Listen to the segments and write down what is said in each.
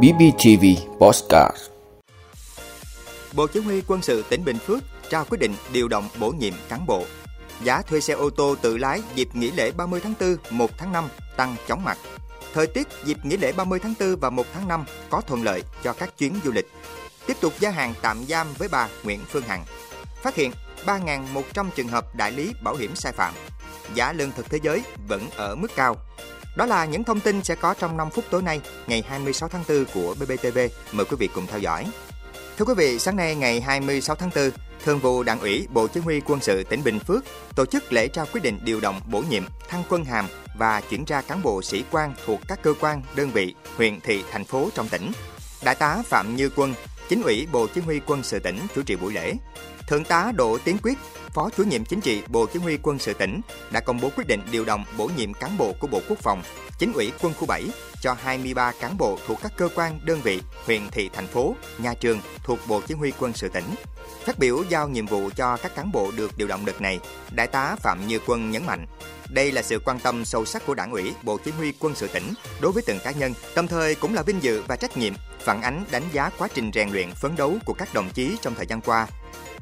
BBTV Postcard Bộ Chỉ huy quân sự tỉnh Bình Phước trao quyết định điều động bổ nhiệm cán bộ. Giá thuê xe ô tô tự lái dịp nghỉ lễ 30 tháng 4, 1 tháng 5 tăng chóng mặt. Thời tiết dịp nghỉ lễ 30 tháng 4 và 1 tháng 5 có thuận lợi cho các chuyến du lịch. Tiếp tục gia hạn tạm giam với bà Nguyễn Phương Hằng. Phát hiện 3.100 trường hợp đại lý bảo hiểm sai phạm. Giá lương thực thế giới vẫn ở mức cao. Đó là những thông tin sẽ có trong 5 phút tối nay, ngày 26 tháng 4 của BBTV. Mời quý vị cùng theo dõi. Thưa quý vị, sáng nay ngày 26 tháng 4, Thường vụ Đảng ủy Bộ Chỉ huy Quân sự tỉnh Bình Phước tổ chức lễ trao quyết định điều động bổ nhiệm, thăng quân hàm và chuyển ra cán bộ sĩ quan thuộc các cơ quan, đơn vị, huyện, thị, thành phố trong tỉnh. Đại tá Phạm Như Quân, Chính ủy Bộ Chỉ huy Quân sự tỉnh chủ trì buổi lễ. Thượng tá Đỗ Tiến Quyết, Phó chủ nhiệm chính trị Bộ Chỉ huy Quân sự tỉnh đã công bố quyết định điều động bổ nhiệm cán bộ của Bộ Quốc phòng, Chính ủy Quân khu 7 cho 23 cán bộ thuộc các cơ quan, đơn vị, huyện, thị, thành phố, nhà trường thuộc Bộ Chỉ huy Quân sự tỉnh. Phát biểu giao nhiệm vụ cho các cán bộ được điều động đợt này, Đại tá Phạm Như Quân nhấn mạnh, đây là sự quan tâm sâu sắc của Đảng ủy, Bộ Chỉ huy Quân sự tỉnh đối với từng cá nhân, đồng thời cũng là vinh dự và trách nhiệm phản ánh đánh giá quá trình rèn luyện phấn đấu của các đồng chí trong thời gian qua.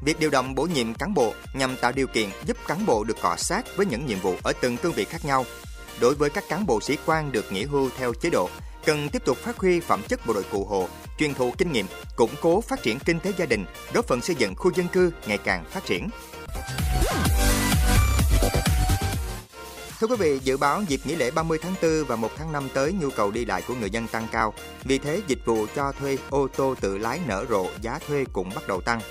Việc điều động bổ nhiệm cán bộ nhằm tạo điều kiện giúp cán bộ được cọ sát với những nhiệm vụ ở từng cương vị khác nhau. Đối với các cán bộ sĩ quan được nghỉ hưu theo chế độ, cần tiếp tục phát huy phẩm chất bộ đội cụ hồ, truyền thụ kinh nghiệm, củng cố phát triển kinh tế gia đình, góp phần xây dựng khu dân cư ngày càng phát triển. Thưa quý vị, dự báo dịp nghỉ lễ 30 tháng 4 và 1 tháng 5 tới nhu cầu đi lại của người dân tăng cao. Vì thế, dịch vụ cho thuê ô tô tự lái nở rộ, giá thuê cũng bắt đầu tăng.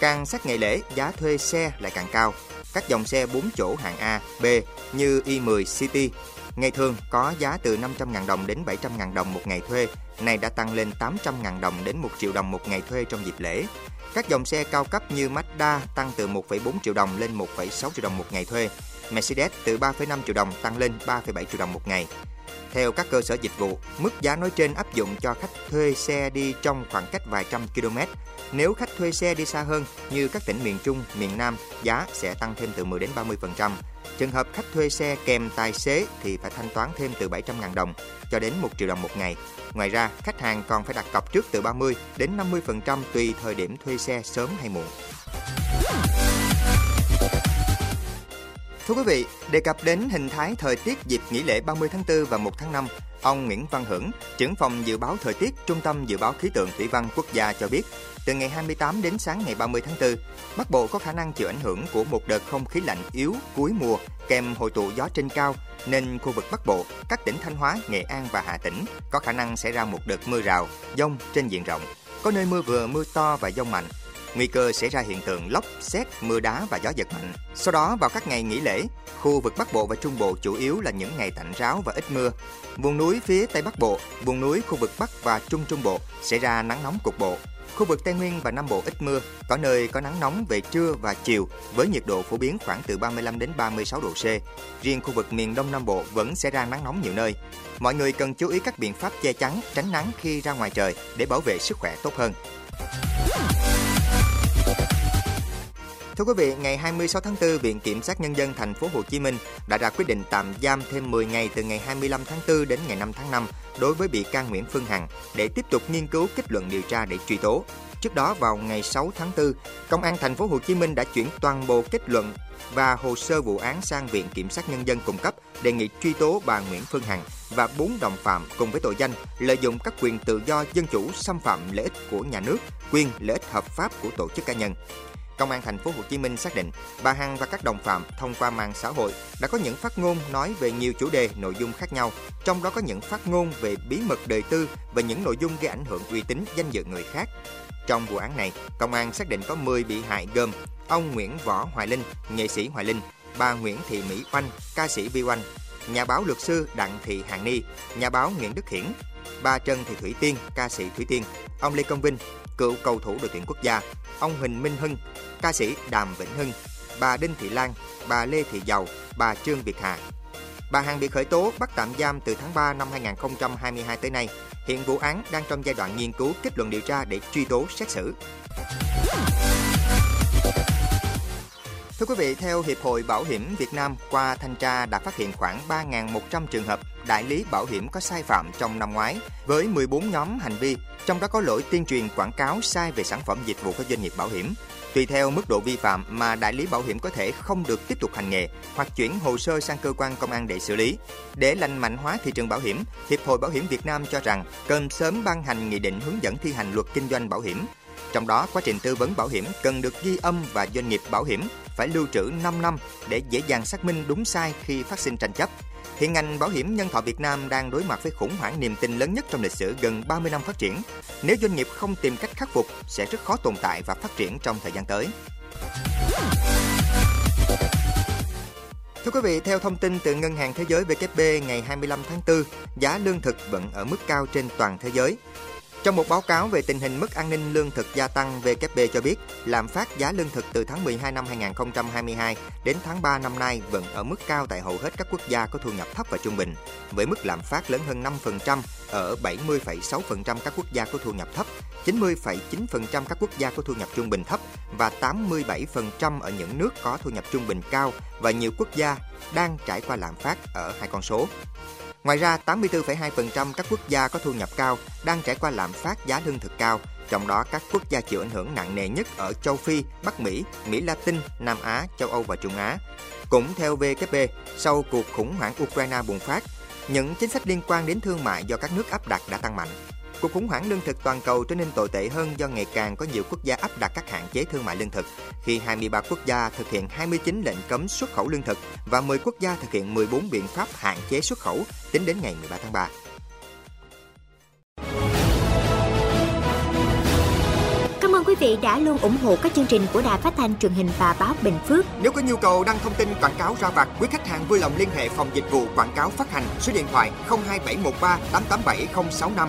Càng sát ngày lễ, giá thuê xe lại càng cao. Các dòng xe 4 chỗ hạng A, B như i10 City ngày thường có giá từ 500.000 đồng đến 700.000 đồng một ngày thuê, nay đã tăng lên 800.000 đồng đến 1 triệu đồng một ngày thuê trong dịp lễ. Các dòng xe cao cấp như Mazda tăng từ 1,4 triệu đồng lên 1,6 triệu đồng một ngày thuê. Mercedes từ 3,5 triệu đồng tăng lên 3,7 triệu đồng một ngày. Theo các cơ sở dịch vụ, mức giá nói trên áp dụng cho khách thuê xe đi trong khoảng cách vài trăm km. Nếu khách thuê xe đi xa hơn như các tỉnh miền Trung, miền Nam, giá sẽ tăng thêm từ 10 đến 30%. Trường hợp khách thuê xe kèm tài xế thì phải thanh toán thêm từ 700.000 đồng cho đến 1 triệu đồng một ngày. Ngoài ra, khách hàng còn phải đặt cọc trước từ 30 đến 50% tùy thời điểm thuê xe sớm hay muộn. Thưa quý vị, đề cập đến hình thái thời tiết dịp nghỉ lễ 30 tháng 4 và 1 tháng 5, ông Nguyễn Văn Hưởng, trưởng phòng dự báo thời tiết Trung tâm Dự báo Khí tượng Thủy văn Quốc gia cho biết, từ ngày 28 đến sáng ngày 30 tháng 4, Bắc Bộ có khả năng chịu ảnh hưởng của một đợt không khí lạnh yếu cuối mùa kèm hội tụ gió trên cao, nên khu vực Bắc Bộ, các tỉnh Thanh Hóa, Nghệ An và Hà Tĩnh có khả năng xảy ra một đợt mưa rào, dông trên diện rộng. Có nơi mưa vừa, mưa to và dông mạnh, nguy cơ xảy ra hiện tượng lốc, xét, mưa đá và gió giật mạnh. Sau đó vào các ngày nghỉ lễ, khu vực Bắc Bộ và Trung Bộ chủ yếu là những ngày tạnh ráo và ít mưa. Vùng núi phía Tây Bắc Bộ, vùng núi khu vực Bắc và Trung Trung Bộ xảy ra nắng nóng cục bộ. Khu vực Tây Nguyên và Nam Bộ ít mưa, có nơi có nắng nóng về trưa và chiều với nhiệt độ phổ biến khoảng từ 35 đến 36 độ C. Riêng khu vực miền Đông Nam Bộ vẫn sẽ ra nắng nóng nhiều nơi. Mọi người cần chú ý các biện pháp che chắn, tránh nắng khi ra ngoài trời để bảo vệ sức khỏe tốt hơn. Thưa quý vị, ngày 26 tháng 4, Viện Kiểm sát Nhân dân thành phố Hồ Chí Minh đã ra quyết định tạm giam thêm 10 ngày từ ngày 25 tháng 4 đến ngày 5 tháng 5 đối với bị can Nguyễn Phương Hằng để tiếp tục nghiên cứu kết luận điều tra để truy tố. Trước đó vào ngày 6 tháng 4, Công an thành phố Hồ Chí Minh đã chuyển toàn bộ kết luận và hồ sơ vụ án sang Viện Kiểm sát Nhân dân cung cấp đề nghị truy tố bà Nguyễn Phương Hằng và bốn đồng phạm cùng với tội danh lợi dụng các quyền tự do dân chủ xâm phạm lợi ích của nhà nước, quyền lợi ích hợp pháp của tổ chức cá nhân. Công an thành phố Hồ Chí Minh xác định bà Hằng và các đồng phạm thông qua mạng xã hội đã có những phát ngôn nói về nhiều chủ đề, nội dung khác nhau, trong đó có những phát ngôn về bí mật đời tư và những nội dung gây ảnh hưởng uy tín danh dự người khác. Trong vụ án này, công an xác định có 10 bị hại gồm ông Nguyễn Võ Hoài Linh, nghệ sĩ Hoài Linh, bà Nguyễn Thị Mỹ Oanh, ca sĩ Vi Oanh, nhà báo luật sư Đặng Thị Hàn Ni, nhà báo Nguyễn Đức Hiển, bà Trần Thị Thủy Tiên, ca sĩ Thủy Tiên, ông Lê Công Vinh, cựu cầu thủ đội tuyển quốc gia, ông Huỳnh Minh Hưng, ca sĩ Đàm Vĩnh Hưng, bà Đinh Thị Lan, bà Lê Thị Giàu, bà Trương Việt Hà. Bà Hằng bị khởi tố bắt tạm giam từ tháng 3 năm 2022 tới nay. Hiện vụ án đang trong giai đoạn nghiên cứu kết luận điều tra để truy tố xét xử. Thưa quý vị, theo Hiệp hội Bảo hiểm Việt Nam, qua thanh tra đã phát hiện khoảng 3.100 trường hợp đại lý bảo hiểm có sai phạm trong năm ngoái với 14 nhóm hành vi, trong đó có lỗi tuyên truyền quảng cáo sai về sản phẩm dịch vụ của doanh nghiệp bảo hiểm. Tùy theo mức độ vi phạm mà đại lý bảo hiểm có thể không được tiếp tục hành nghề hoặc chuyển hồ sơ sang cơ quan công an để xử lý. Để lành mạnh hóa thị trường bảo hiểm, Hiệp hội Bảo hiểm Việt Nam cho rằng cần sớm ban hành nghị định hướng dẫn thi hành luật kinh doanh bảo hiểm. Trong đó, quá trình tư vấn bảo hiểm cần được ghi âm và doanh nghiệp bảo hiểm phải lưu trữ 5 năm để dễ dàng xác minh đúng sai khi phát sinh tranh chấp. Hiện ngành bảo hiểm nhân thọ Việt Nam đang đối mặt với khủng hoảng niềm tin lớn nhất trong lịch sử gần 30 năm phát triển. Nếu doanh nghiệp không tìm cách khắc phục, sẽ rất khó tồn tại và phát triển trong thời gian tới. Thưa quý vị, theo thông tin từ Ngân hàng Thế giới WB ngày 25 tháng 4, giá lương thực vẫn ở mức cao trên toàn thế giới. Trong một báo cáo về tình hình mức an ninh lương thực gia tăng, WFP cho biết lạm phát giá lương thực từ tháng 12 năm 2022 đến tháng 3 năm nay vẫn ở mức cao tại hầu hết các quốc gia có thu nhập thấp và trung bình, với mức lạm phát lớn hơn 5% ở 70,6% các quốc gia có thu nhập thấp, 90,9% các quốc gia có thu nhập trung bình thấp và 87% ở những nước có thu nhập trung bình cao và nhiều quốc gia đang trải qua lạm phát ở hai con số. Ngoài ra, 84,2% các quốc gia có thu nhập cao đang trải qua lạm phát giá lương thực cao, trong đó các quốc gia chịu ảnh hưởng nặng nề nhất ở châu Phi, Bắc Mỹ, Mỹ Latin, Nam Á, châu Âu và Trung Á. Cũng theo vkb sau cuộc khủng hoảng Ukraine bùng phát, những chính sách liên quan đến thương mại do các nước áp đặt đã tăng mạnh. Cuộc khủng hoảng lương thực toàn cầu trở nên tồi tệ hơn do ngày càng có nhiều quốc gia áp đặt các hạn chế thương mại lương thực, khi 23 quốc gia thực hiện 29 lệnh cấm xuất khẩu lương thực và 10 quốc gia thực hiện 14 biện pháp hạn chế xuất khẩu tính đến ngày 13 tháng 3. Cảm ơn quý vị đã luôn ủng hộ các chương trình của Đài Phát thanh truyền hình và báo Bình Phước. Nếu có nhu cầu đăng thông tin quảng cáo ra vặt, quý khách hàng vui lòng liên hệ phòng dịch vụ quảng cáo phát hành số điện thoại 02713 887065